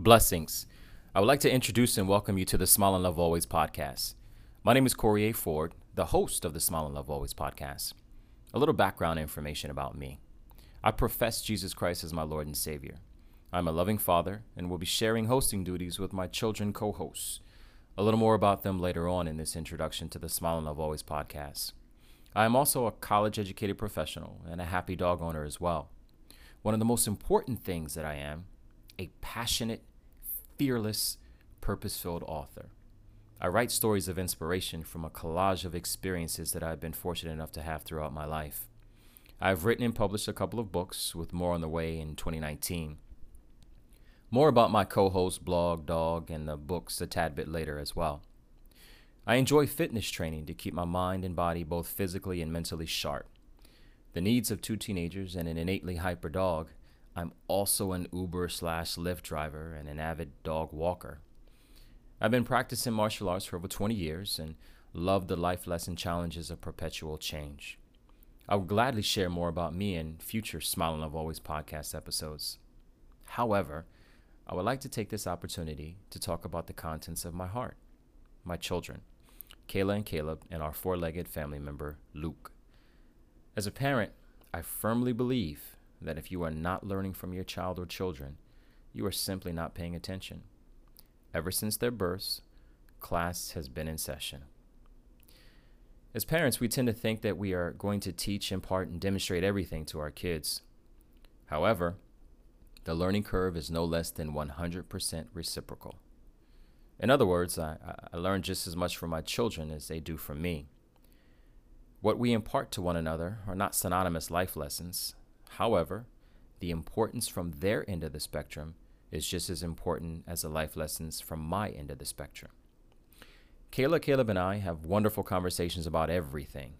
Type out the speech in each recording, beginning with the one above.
Blessings. I would like to introduce and welcome you to the Smile and Love Always podcast. My name is Corey A. Ford, the host of the Smile and Love Always podcast. A little background information about me. I profess Jesus Christ as my Lord and Savior. I'm a loving father and will be sharing hosting duties with my children co hosts. A little more about them later on in this introduction to the Smile and Love Always podcast. I am also a college educated professional and a happy dog owner as well. One of the most important things that I am a passionate fearless, purpose filled author. I write stories of inspiration from a collage of experiences that I've been fortunate enough to have throughout my life. I've written and published a couple of books, with more on the way in 2019. More about my co host, blog, dog, and the books a tad bit later as well. I enjoy fitness training to keep my mind and body both physically and mentally sharp. The needs of two teenagers and an innately hyper dog I'm also an Uber slash Lyft driver and an avid dog walker. I've been practicing martial arts for over 20 years and love the life lesson challenges of perpetual change. I would gladly share more about me in future Smile and Love Always podcast episodes. However, I would like to take this opportunity to talk about the contents of my heart, my children, Kayla and Caleb, and our four legged family member, Luke. As a parent, I firmly believe that if you are not learning from your child or children, you are simply not paying attention. Ever since their births, class has been in session. As parents, we tend to think that we are going to teach, impart, and demonstrate everything to our kids. However, the learning curve is no less than 100% reciprocal. In other words, I, I learn just as much from my children as they do from me. What we impart to one another are not synonymous life lessons, However, the importance from their end of the spectrum is just as important as the life lessons from my end of the spectrum. Kayla, Caleb, and I have wonderful conversations about everything.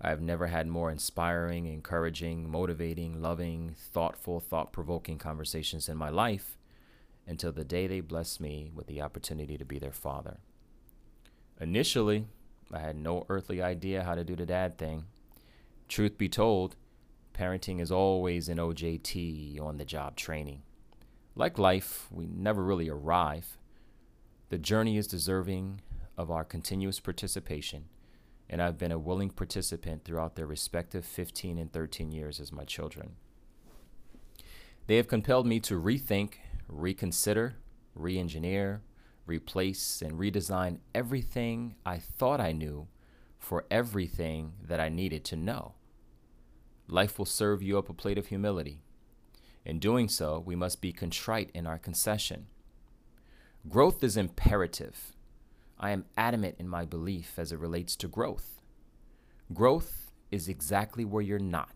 I have never had more inspiring, encouraging, motivating, loving, thoughtful, thought provoking conversations in my life until the day they blessed me with the opportunity to be their father. Initially, I had no earthly idea how to do the dad thing. Truth be told, Parenting is always an OJT on the job training. Like life, we never really arrive. The journey is deserving of our continuous participation, and I've been a willing participant throughout their respective 15 and 13 years as my children. They have compelled me to rethink, reconsider, re engineer, replace, and redesign everything I thought I knew for everything that I needed to know. Life will serve you up a plate of humility. In doing so, we must be contrite in our concession. Growth is imperative. I am adamant in my belief as it relates to growth. Growth is exactly where you're not.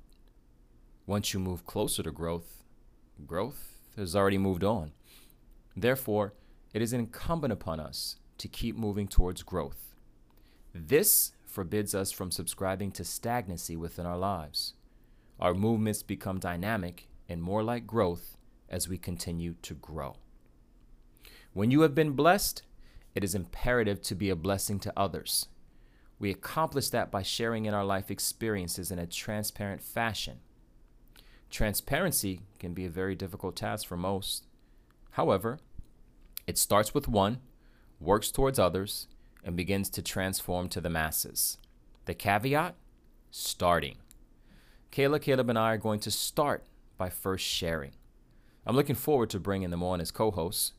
Once you move closer to growth, growth has already moved on. Therefore, it is incumbent upon us to keep moving towards growth. This forbids us from subscribing to stagnancy within our lives. Our movements become dynamic and more like growth as we continue to grow. When you have been blessed, it is imperative to be a blessing to others. We accomplish that by sharing in our life experiences in a transparent fashion. Transparency can be a very difficult task for most. However, it starts with one, works towards others, and begins to transform to the masses. The caveat? Starting. Kayla, Caleb, and I are going to start by first sharing. I'm looking forward to bringing them on as co hosts.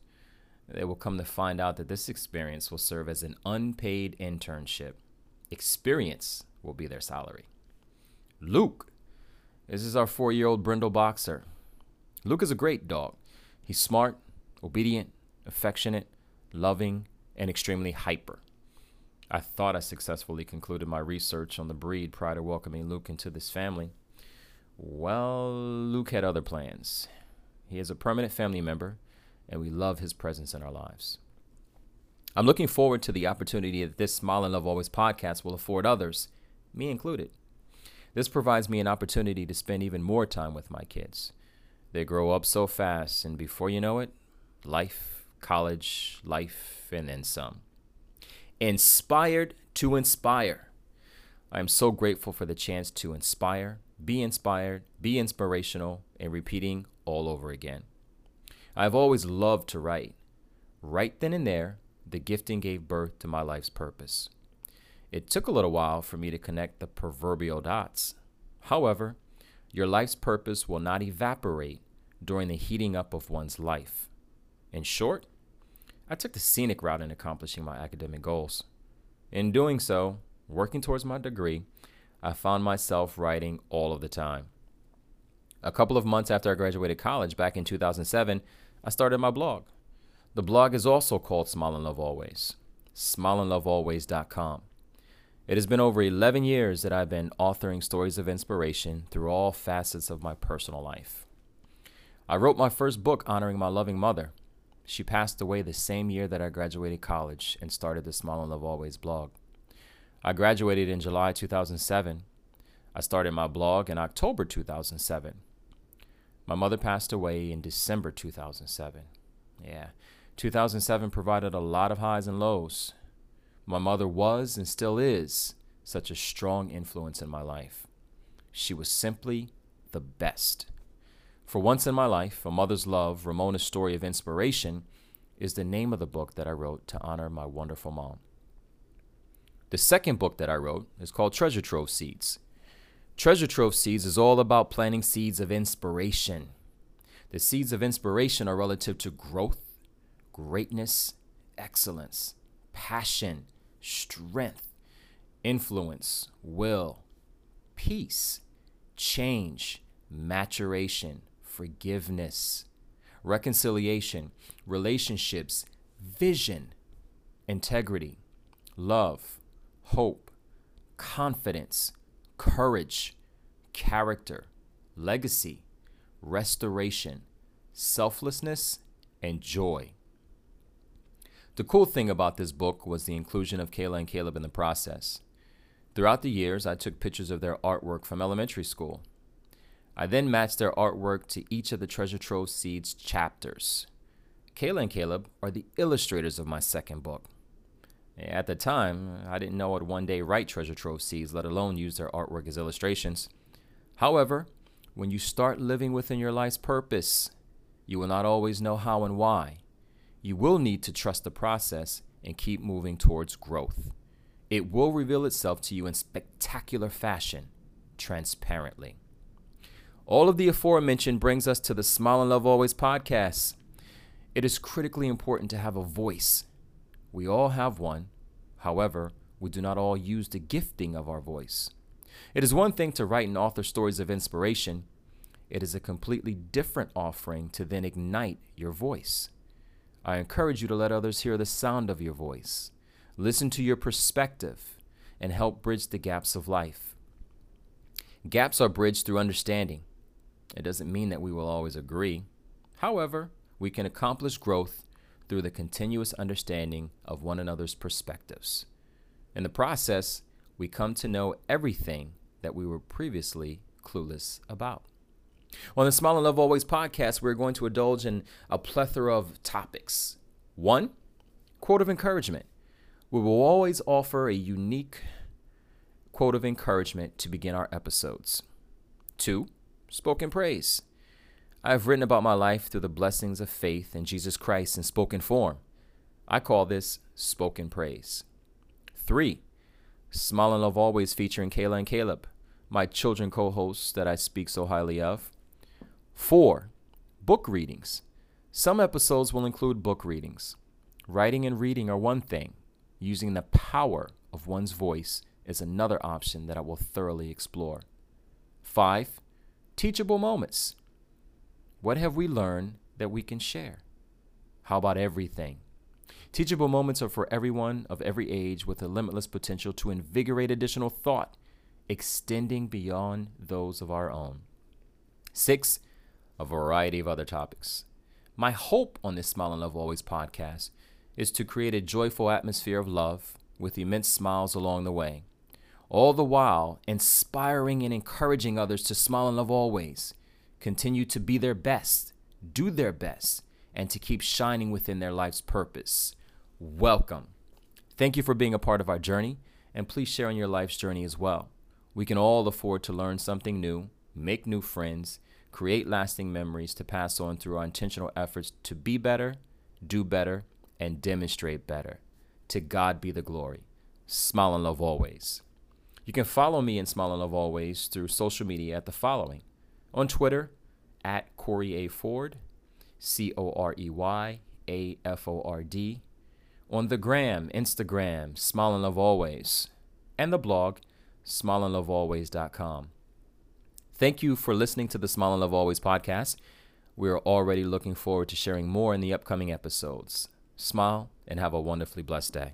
They will come to find out that this experience will serve as an unpaid internship. Experience will be their salary. Luke. This is our four year old brindle boxer. Luke is a great dog. He's smart, obedient, affectionate, loving, and extremely hyper. I thought I successfully concluded my research on the breed prior to welcoming Luke into this family. Well, Luke had other plans. He is a permanent family member, and we love his presence in our lives. I'm looking forward to the opportunity that this Smile and Love Always podcast will afford others, me included. This provides me an opportunity to spend even more time with my kids. They grow up so fast, and before you know it, life, college, life, and then some. Inspired to inspire. I am so grateful for the chance to inspire, be inspired, be inspirational, and repeating all over again. I've always loved to write. Right then and there, the gifting gave birth to my life's purpose. It took a little while for me to connect the proverbial dots. However, your life's purpose will not evaporate during the heating up of one's life. In short, I took the scenic route in accomplishing my academic goals. In doing so, working towards my degree, I found myself writing all of the time. A couple of months after I graduated college back in 2007, I started my blog. The blog is also called Smile and Love Always, smileandlovealways.com. It has been over 11 years that I've been authoring stories of inspiration through all facets of my personal life. I wrote my first book honoring my loving mother. She passed away the same year that I graduated college and started the Smile and Love Always blog. I graduated in July 2007. I started my blog in October 2007. My mother passed away in December 2007. Yeah, 2007 provided a lot of highs and lows. My mother was and still is such a strong influence in my life. She was simply the best. For once in my life, A Mother's Love, Ramona's Story of Inspiration, is the name of the book that I wrote to honor my wonderful mom. The second book that I wrote is called Treasure Trove Seeds. Treasure Trove Seeds is all about planting seeds of inspiration. The seeds of inspiration are relative to growth, greatness, excellence, passion, strength, influence, will, peace, change, maturation, forgiveness, reconciliation, relationships, vision, integrity, love, hope, confidence, courage, character, legacy, restoration, selflessness, and joy. The cool thing about this book was the inclusion of Kayla and Caleb in the process. Throughout the years, I took pictures of their artwork from elementary school. I then matched their artwork to each of the Treasure Trove Seeds chapters. Kayla and Caleb are the illustrators of my second book. At the time, I didn't know I'd one day write treasure trove seeds, let alone use their artwork as illustrations. However, when you start living within your life's purpose, you will not always know how and why. You will need to trust the process and keep moving towards growth. It will reveal itself to you in spectacular fashion, transparently. All of the aforementioned brings us to the Smile and Love Always podcast. It is critically important to have a voice we all have one. However, we do not all use the gifting of our voice. It is one thing to write and author stories of inspiration, it is a completely different offering to then ignite your voice. I encourage you to let others hear the sound of your voice, listen to your perspective, and help bridge the gaps of life. Gaps are bridged through understanding. It doesn't mean that we will always agree. However, we can accomplish growth through the continuous understanding of one another's perspectives. In the process, we come to know everything that we were previously clueless about. On the Smile and Love Always podcast, we're going to indulge in a plethora of topics. One, quote of encouragement. We will always offer a unique quote of encouragement to begin our episodes. Two, spoken praise. I have written about my life through the blessings of faith in Jesus Christ in spoken form. I call this spoken praise. Three, Smile and Love Always featuring Kayla and Caleb, my children co hosts that I speak so highly of. Four, book readings. Some episodes will include book readings. Writing and reading are one thing, using the power of one's voice is another option that I will thoroughly explore. Five, teachable moments. What have we learned that we can share? How about everything? Teachable moments are for everyone of every age with a limitless potential to invigorate additional thought, extending beyond those of our own. Six, a variety of other topics. My hope on this Smile and Love Always podcast is to create a joyful atmosphere of love with immense smiles along the way, all the while inspiring and encouraging others to smile and love always continue to be their best, do their best, and to keep shining within their life's purpose. Welcome. Thank you for being a part of our journey, and please share in your life's journey as well. We can all afford to learn something new, make new friends, create lasting memories to pass on through our intentional efforts to be better, do better, and demonstrate better. To God be the glory. Smile and love always. You can follow me in Smile and Love Always through social media at the following on Twitter at Corey A. Ford, C O R E Y A F O R D, on the gram, Instagram, Smile and Love Always, and the blog, smileandlovealways.com. Thank you for listening to the Smile and Love Always podcast. We're already looking forward to sharing more in the upcoming episodes. Smile and have a wonderfully blessed day.